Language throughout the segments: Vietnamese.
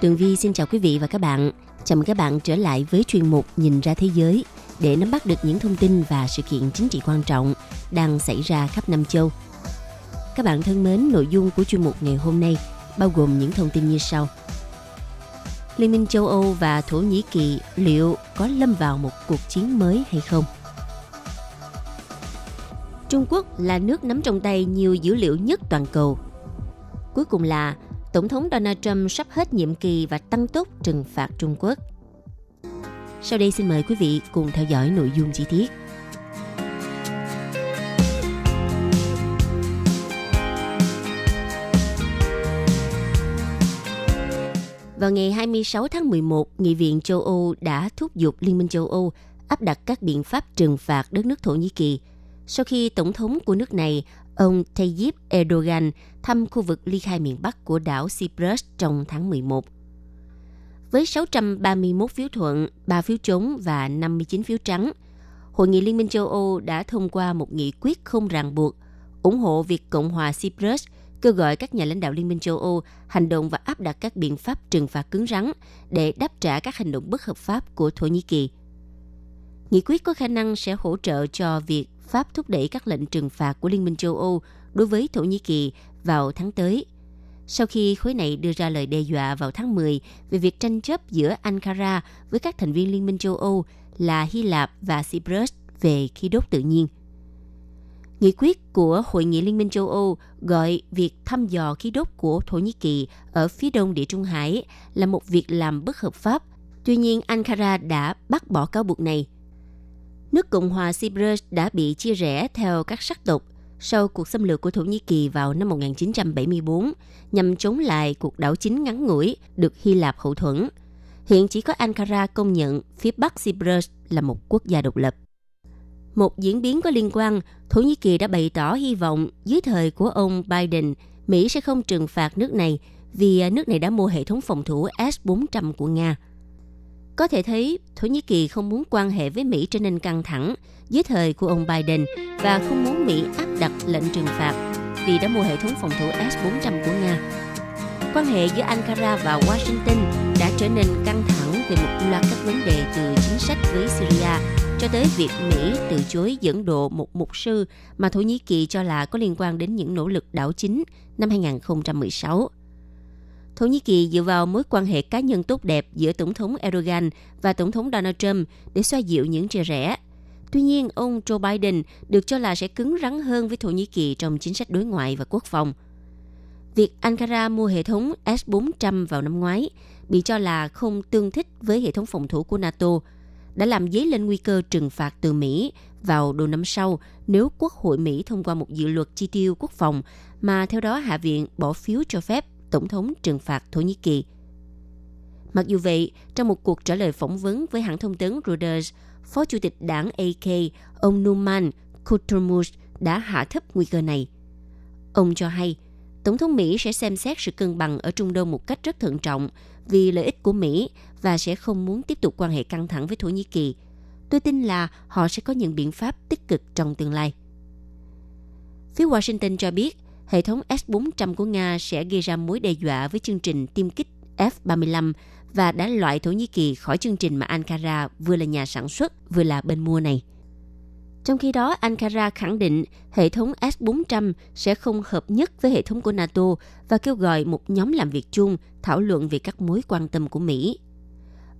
Tường Vi xin chào quý vị và các bạn. Chào mừng các bạn trở lại với chuyên mục Nhìn ra thế giới để nắm bắt được những thông tin và sự kiện chính trị quan trọng đang xảy ra khắp năm châu. Các bạn thân mến, nội dung của chuyên mục ngày hôm nay bao gồm những thông tin như sau. Liên minh châu Âu và Thổ Nhĩ Kỳ liệu có lâm vào một cuộc chiến mới hay không? Trung Quốc là nước nắm trong tay nhiều dữ liệu nhất toàn cầu. Cuối cùng là Tổng thống Donald Trump sắp hết nhiệm kỳ và tăng tốc trừng phạt Trung Quốc. Sau đây xin mời quý vị cùng theo dõi nội dung chi tiết. Vào ngày 26 tháng 11, Nghị viện châu Âu đã thúc giục Liên minh châu Âu áp đặt các biện pháp trừng phạt đất nước Thổ Nhĩ Kỳ sau khi Tổng thống của nước này, ông Tayyip Erdogan, thăm khu vực ly khai miền Bắc của đảo Cyprus trong tháng 11. Với 631 phiếu thuận, 3 phiếu chống và 59 phiếu trắng, Hội nghị Liên minh châu Âu đã thông qua một nghị quyết không ràng buộc, ủng hộ việc Cộng hòa Cyprus kêu gọi các nhà lãnh đạo Liên minh châu Âu hành động và áp đặt các biện pháp trừng phạt cứng rắn để đáp trả các hành động bất hợp pháp của Thổ Nhĩ Kỳ. Nghị quyết có khả năng sẽ hỗ trợ cho việc Pháp thúc đẩy các lệnh trừng phạt của Liên minh châu Âu đối với Thổ Nhĩ Kỳ vào tháng tới. Sau khi khối này đưa ra lời đe dọa vào tháng 10 về việc tranh chấp giữa Ankara với các thành viên Liên minh châu Âu là Hy Lạp và Cyprus về khí đốt tự nhiên. Nghị quyết của Hội nghị Liên minh châu Âu gọi việc thăm dò khí đốt của Thổ Nhĩ Kỳ ở phía đông Địa Trung Hải là một việc làm bất hợp pháp. Tuy nhiên, Ankara đã bác bỏ cáo buộc này – nước Cộng hòa Cyprus đã bị chia rẽ theo các sắc tộc sau cuộc xâm lược của Thổ Nhĩ Kỳ vào năm 1974 nhằm chống lại cuộc đảo chính ngắn ngủi được Hy Lạp hậu thuẫn. Hiện chỉ có Ankara công nhận phía Bắc Cyprus là một quốc gia độc lập. Một diễn biến có liên quan, Thổ Nhĩ Kỳ đã bày tỏ hy vọng dưới thời của ông Biden, Mỹ sẽ không trừng phạt nước này vì nước này đã mua hệ thống phòng thủ S-400 của Nga – có thể thấy, Thổ Nhĩ Kỳ không muốn quan hệ với Mỹ trở nên căng thẳng dưới thời của ông Biden và không muốn Mỹ áp đặt lệnh trừng phạt vì đã mua hệ thống phòng thủ S-400 của Nga. Quan hệ giữa Ankara và Washington đã trở nên căng thẳng về một loạt các vấn đề từ chính sách với Syria cho tới việc Mỹ từ chối dẫn độ một mục sư mà Thổ Nhĩ Kỳ cho là có liên quan đến những nỗ lực đảo chính năm 2016. Thổ Nhĩ Kỳ dựa vào mối quan hệ cá nhân tốt đẹp giữa Tổng thống Erdogan và Tổng thống Donald Trump để xoa dịu những chia rẽ. Tuy nhiên, ông Joe Biden được cho là sẽ cứng rắn hơn với Thổ Nhĩ Kỳ trong chính sách đối ngoại và quốc phòng. Việc Ankara mua hệ thống S-400 vào năm ngoái bị cho là không tương thích với hệ thống phòng thủ của NATO, đã làm dấy lên nguy cơ trừng phạt từ Mỹ vào đầu năm sau nếu Quốc hội Mỹ thông qua một dự luật chi tiêu quốc phòng mà theo đó Hạ viện bỏ phiếu cho phép Tổng thống trừng phạt Thổ Nhĩ Kỳ. Mặc dù vậy, trong một cuộc trả lời phỏng vấn với hãng thông tấn Reuters, Phó Chủ tịch đảng AK, ông Numan Kuturmus đã hạ thấp nguy cơ này. Ông cho hay, Tổng thống Mỹ sẽ xem xét sự cân bằng ở Trung Đông một cách rất thận trọng vì lợi ích của Mỹ và sẽ không muốn tiếp tục quan hệ căng thẳng với Thổ Nhĩ Kỳ. Tôi tin là họ sẽ có những biện pháp tích cực trong tương lai. Phía Washington cho biết hệ thống S-400 của Nga sẽ gây ra mối đe dọa với chương trình tiêm kích F-35 và đã loại Thổ Nhĩ Kỳ khỏi chương trình mà Ankara vừa là nhà sản xuất vừa là bên mua này. Trong khi đó, Ankara khẳng định hệ thống S-400 sẽ không hợp nhất với hệ thống của NATO và kêu gọi một nhóm làm việc chung thảo luận về các mối quan tâm của Mỹ.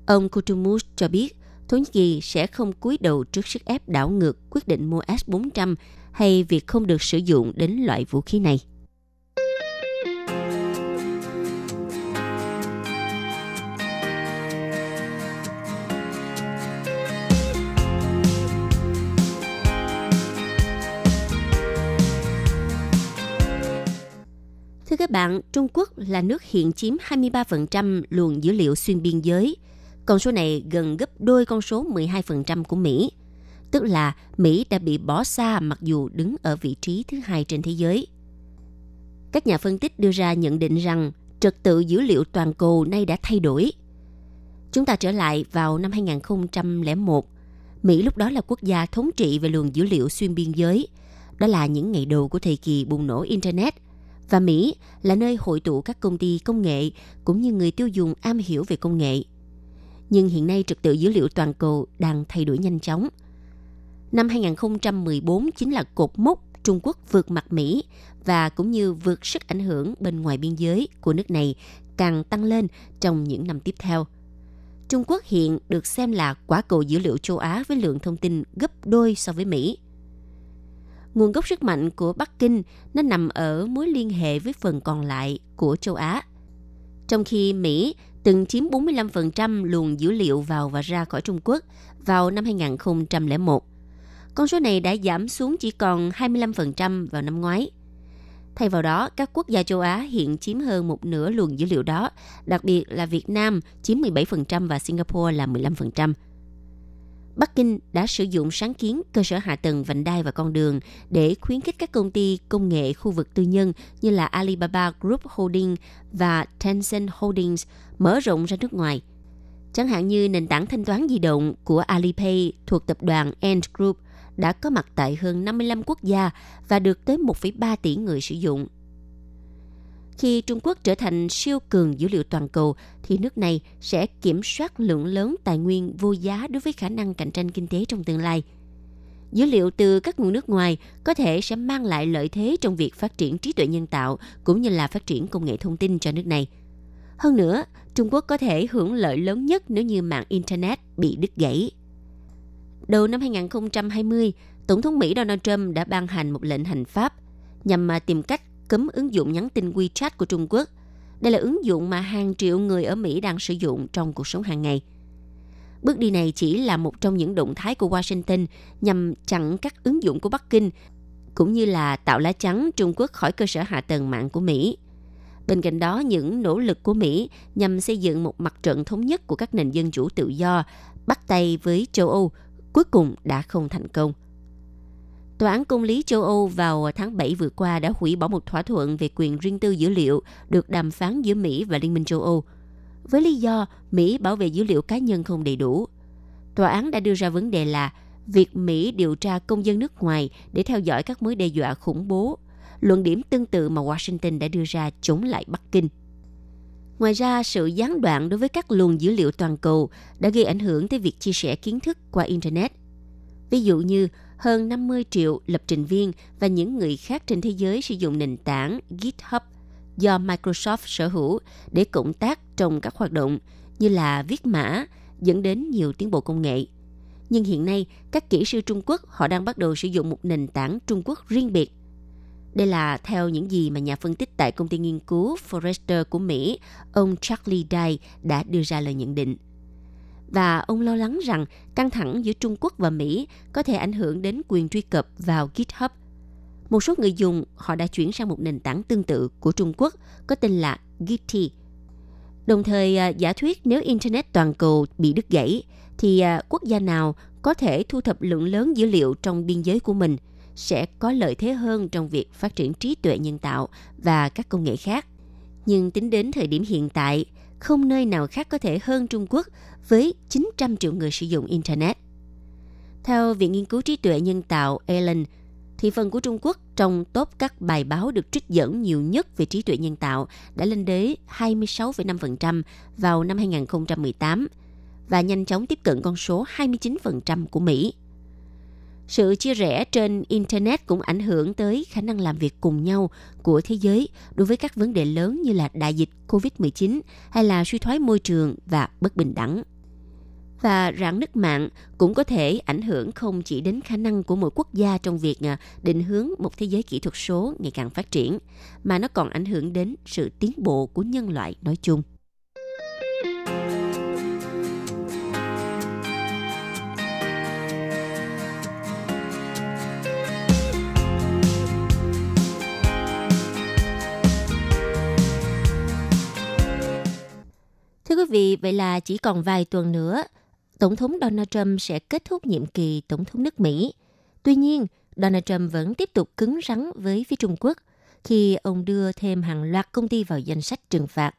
Ông Kutumus cho biết Thổ Nhĩ Kỳ sẽ không cúi đầu trước sức ép đảo ngược quyết định mua S-400 hay việc không được sử dụng đến loại vũ khí này. Thưa các bạn, Trung Quốc là nước hiện chiếm 23% luồng dữ liệu xuyên biên giới. Con số này gần gấp đôi con số 12% của Mỹ. Tức là Mỹ đã bị bỏ xa mặc dù đứng ở vị trí thứ hai trên thế giới. Các nhà phân tích đưa ra nhận định rằng trật tự dữ liệu toàn cầu nay đã thay đổi. Chúng ta trở lại vào năm 2001. Mỹ lúc đó là quốc gia thống trị về luồng dữ liệu xuyên biên giới. Đó là những ngày đầu của thời kỳ bùng nổ Internet. Và Mỹ là nơi hội tụ các công ty công nghệ cũng như người tiêu dùng am hiểu về công nghệ. Nhưng hiện nay trật tự dữ liệu toàn cầu đang thay đổi nhanh chóng. Năm 2014 chính là cột mốc Trung Quốc vượt mặt Mỹ và cũng như vượt sức ảnh hưởng bên ngoài biên giới của nước này càng tăng lên trong những năm tiếp theo. Trung Quốc hiện được xem là quả cầu dữ liệu châu Á với lượng thông tin gấp đôi so với Mỹ. Nguồn gốc sức mạnh của Bắc Kinh nó nằm ở mối liên hệ với phần còn lại của châu Á. Trong khi Mỹ từng chiếm 45% luồng dữ liệu vào và ra khỏi Trung Quốc vào năm 2001. Con số này đã giảm xuống chỉ còn 25% vào năm ngoái. Thay vào đó, các quốc gia châu Á hiện chiếm hơn một nửa luồng dữ liệu đó, đặc biệt là Việt Nam chiếm 17% và Singapore là 15%. Bắc Kinh đã sử dụng sáng kiến cơ sở hạ tầng vành đai và con đường để khuyến khích các công ty công nghệ khu vực tư nhân như là Alibaba Group Holding và Tencent Holdings mở rộng ra nước ngoài. Chẳng hạn như nền tảng thanh toán di động của Alipay thuộc tập đoàn Ant Group đã có mặt tại hơn 55 quốc gia và được tới 1,3 tỷ người sử dụng. Khi Trung Quốc trở thành siêu cường dữ liệu toàn cầu, thì nước này sẽ kiểm soát lượng lớn tài nguyên vô giá đối với khả năng cạnh tranh kinh tế trong tương lai. Dữ liệu từ các nguồn nước ngoài có thể sẽ mang lại lợi thế trong việc phát triển trí tuệ nhân tạo cũng như là phát triển công nghệ thông tin cho nước này. Hơn nữa, Trung Quốc có thể hưởng lợi lớn nhất nếu như mạng Internet bị đứt gãy. Đầu năm 2020, Tổng thống Mỹ Donald Trump đã ban hành một lệnh hành pháp nhằm mà tìm cách cấm ứng dụng nhắn tin WeChat của Trung Quốc. Đây là ứng dụng mà hàng triệu người ở Mỹ đang sử dụng trong cuộc sống hàng ngày. Bước đi này chỉ là một trong những động thái của Washington nhằm chặn các ứng dụng của Bắc Kinh, cũng như là tạo lá chắn Trung Quốc khỏi cơ sở hạ tầng mạng của Mỹ. Bên cạnh đó, những nỗ lực của Mỹ nhằm xây dựng một mặt trận thống nhất của các nền dân chủ tự do, bắt tay với châu Âu, cuối cùng đã không thành công. Tòa án Công lý châu Âu vào tháng 7 vừa qua đã hủy bỏ một thỏa thuận về quyền riêng tư dữ liệu được đàm phán giữa Mỹ và Liên minh châu Âu. Với lý do Mỹ bảo vệ dữ liệu cá nhân không đầy đủ. Tòa án đã đưa ra vấn đề là việc Mỹ điều tra công dân nước ngoài để theo dõi các mối đe dọa khủng bố, luận điểm tương tự mà Washington đã đưa ra chống lại Bắc Kinh. Ngoài ra, sự gián đoạn đối với các luồng dữ liệu toàn cầu đã gây ảnh hưởng tới việc chia sẻ kiến thức qua Internet. Ví dụ như hơn 50 triệu lập trình viên và những người khác trên thế giới sử dụng nền tảng GitHub do Microsoft sở hữu để cộng tác trong các hoạt động như là viết mã, dẫn đến nhiều tiến bộ công nghệ. Nhưng hiện nay, các kỹ sư Trung Quốc họ đang bắt đầu sử dụng một nền tảng Trung Quốc riêng biệt. Đây là theo những gì mà nhà phân tích tại công ty nghiên cứu Forrester của Mỹ, ông Charlie Day đã đưa ra lời nhận định và ông lo lắng rằng căng thẳng giữa Trung Quốc và Mỹ có thể ảnh hưởng đến quyền truy cập vào GitHub. Một số người dùng họ đã chuyển sang một nền tảng tương tự của Trung Quốc có tên là Gitty. Đồng thời à, giả thuyết nếu Internet toàn cầu bị đứt gãy thì à, quốc gia nào có thể thu thập lượng lớn dữ liệu trong biên giới của mình sẽ có lợi thế hơn trong việc phát triển trí tuệ nhân tạo và các công nghệ khác. Nhưng tính đến thời điểm hiện tại, không nơi nào khác có thể hơn Trung Quốc với 900 triệu người sử dụng Internet. Theo Viện Nghiên cứu trí tuệ nhân tạo Elon, thị phần của Trung Quốc trong top các bài báo được trích dẫn nhiều nhất về trí tuệ nhân tạo đã lên đến 26,5% vào năm 2018 và nhanh chóng tiếp cận con số 29% của Mỹ. Sự chia rẽ trên Internet cũng ảnh hưởng tới khả năng làm việc cùng nhau của thế giới đối với các vấn đề lớn như là đại dịch COVID-19 hay là suy thoái môi trường và bất bình đẳng. Và rạn nứt mạng cũng có thể ảnh hưởng không chỉ đến khả năng của mỗi quốc gia trong việc à, định hướng một thế giới kỹ thuật số ngày càng phát triển, mà nó còn ảnh hưởng đến sự tiến bộ của nhân loại nói chung. Vị, vậy là chỉ còn vài tuần nữa, Tổng thống Donald Trump sẽ kết thúc nhiệm kỳ Tổng thống nước Mỹ. Tuy nhiên, Donald Trump vẫn tiếp tục cứng rắn với phía Trung Quốc khi ông đưa thêm hàng loạt công ty vào danh sách trừng phạt.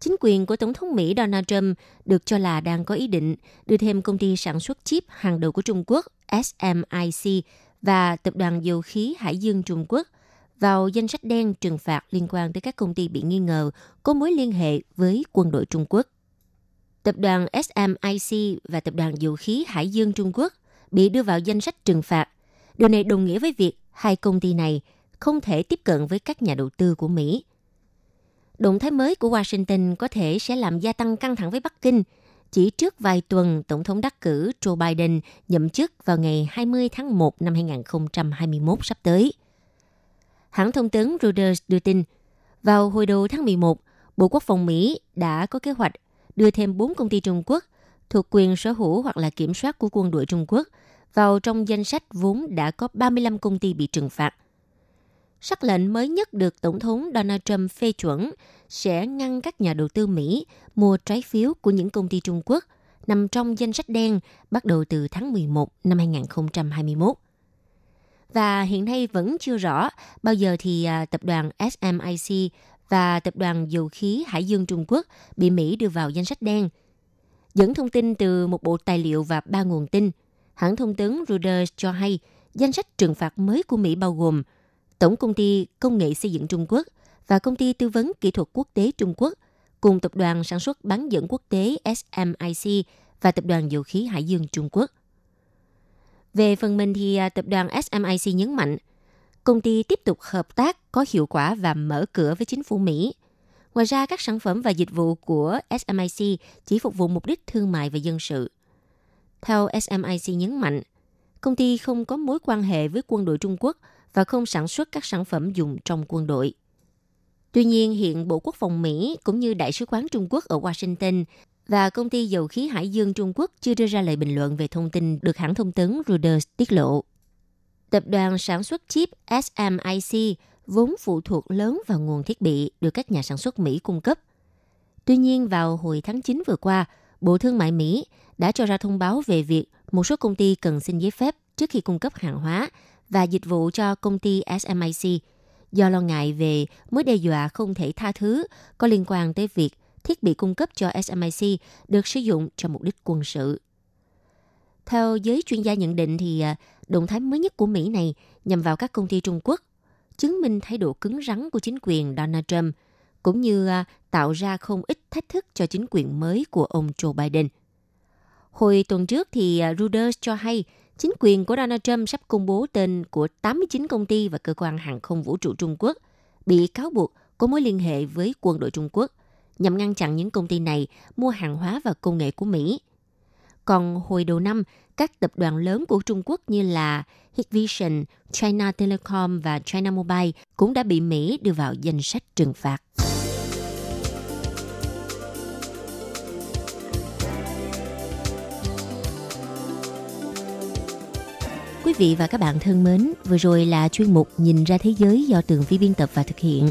Chính quyền của Tổng thống Mỹ Donald Trump được cho là đang có ý định đưa thêm công ty sản xuất chip hàng đầu của Trung Quốc SMIC và Tập đoàn Dầu khí Hải dương Trung Quốc vào danh sách đen trừng phạt liên quan tới các công ty bị nghi ngờ có mối liên hệ với quân đội Trung Quốc. Tập đoàn SMIC và Tập đoàn Dầu khí Hải dương Trung Quốc bị đưa vào danh sách trừng phạt. Điều này đồng nghĩa với việc hai công ty này không thể tiếp cận với các nhà đầu tư của Mỹ. Động thái mới của Washington có thể sẽ làm gia tăng căng thẳng với Bắc Kinh chỉ trước vài tuần, Tổng thống đắc cử Joe Biden nhậm chức vào ngày 20 tháng 1 năm 2021 sắp tới. Hãng thông tấn Reuters đưa tin, vào hồi đầu tháng 11, Bộ Quốc phòng Mỹ đã có kế hoạch đưa thêm 4 công ty Trung Quốc thuộc quyền sở hữu hoặc là kiểm soát của quân đội Trung Quốc vào trong danh sách vốn đã có 35 công ty bị trừng phạt. Sắc lệnh mới nhất được Tổng thống Donald Trump phê chuẩn sẽ ngăn các nhà đầu tư Mỹ mua trái phiếu của những công ty Trung Quốc nằm trong danh sách đen bắt đầu từ tháng 11 năm 2021. Và hiện nay vẫn chưa rõ bao giờ thì à, tập đoàn SMIC và tập đoàn dầu khí Hải dương Trung Quốc bị Mỹ đưa vào danh sách đen. Dẫn thông tin từ một bộ tài liệu và ba nguồn tin, hãng thông tấn Reuters cho hay danh sách trừng phạt mới của Mỹ bao gồm Tổng công ty Công nghệ xây dựng Trung Quốc và Công ty Tư vấn Kỹ thuật Quốc tế Trung Quốc cùng Tập đoàn Sản xuất bán dẫn quốc tế SMIC và Tập đoàn Dầu khí Hải dương Trung Quốc. Về phần mình thì à, Tập đoàn SMIC nhấn mạnh, công ty tiếp tục hợp tác có hiệu quả và mở cửa với chính phủ Mỹ. Ngoài ra, các sản phẩm và dịch vụ của SMIC chỉ phục vụ mục đích thương mại và dân sự. Theo SMIC nhấn mạnh, công ty không có mối quan hệ với quân đội Trung Quốc và không sản xuất các sản phẩm dùng trong quân đội. Tuy nhiên, hiện Bộ Quốc phòng Mỹ cũng như Đại sứ quán Trung Quốc ở Washington và công ty dầu khí Hải dương Trung Quốc chưa đưa ra lời bình luận về thông tin được hãng thông tấn Reuters tiết lộ. Tập đoàn sản xuất chip SMIC vốn phụ thuộc lớn vào nguồn thiết bị được các nhà sản xuất Mỹ cung cấp. Tuy nhiên, vào hồi tháng 9 vừa qua, Bộ Thương mại Mỹ đã cho ra thông báo về việc một số công ty cần xin giấy phép trước khi cung cấp hàng hóa và dịch vụ cho công ty SMIC do lo ngại về mối đe dọa không thể tha thứ có liên quan tới việc thiết bị cung cấp cho SMIC được sử dụng cho mục đích quân sự. Theo giới chuyên gia nhận định thì à, động thái mới nhất của Mỹ này nhằm vào các công ty Trung Quốc, chứng minh thái độ cứng rắn của chính quyền Donald Trump, cũng như à, tạo ra không ít thách thức cho chính quyền mới của ông Joe Biden. Hồi tuần trước thì à, Reuters cho hay chính quyền của Donald Trump sắp công bố tên của 89 công ty và cơ quan hàng không vũ trụ Trung Quốc bị cáo buộc có mối liên hệ với quân đội Trung Quốc nhằm ngăn chặn những công ty này mua hàng hóa và công nghệ của Mỹ. Còn hồi đầu năm, các tập đoàn lớn của Trung Quốc như là Hikvision, China Telecom và China Mobile cũng đã bị Mỹ đưa vào danh sách trừng phạt. Quý vị và các bạn thân mến, vừa rồi là chuyên mục Nhìn ra thế giới do Tường Vi biên tập và thực hiện.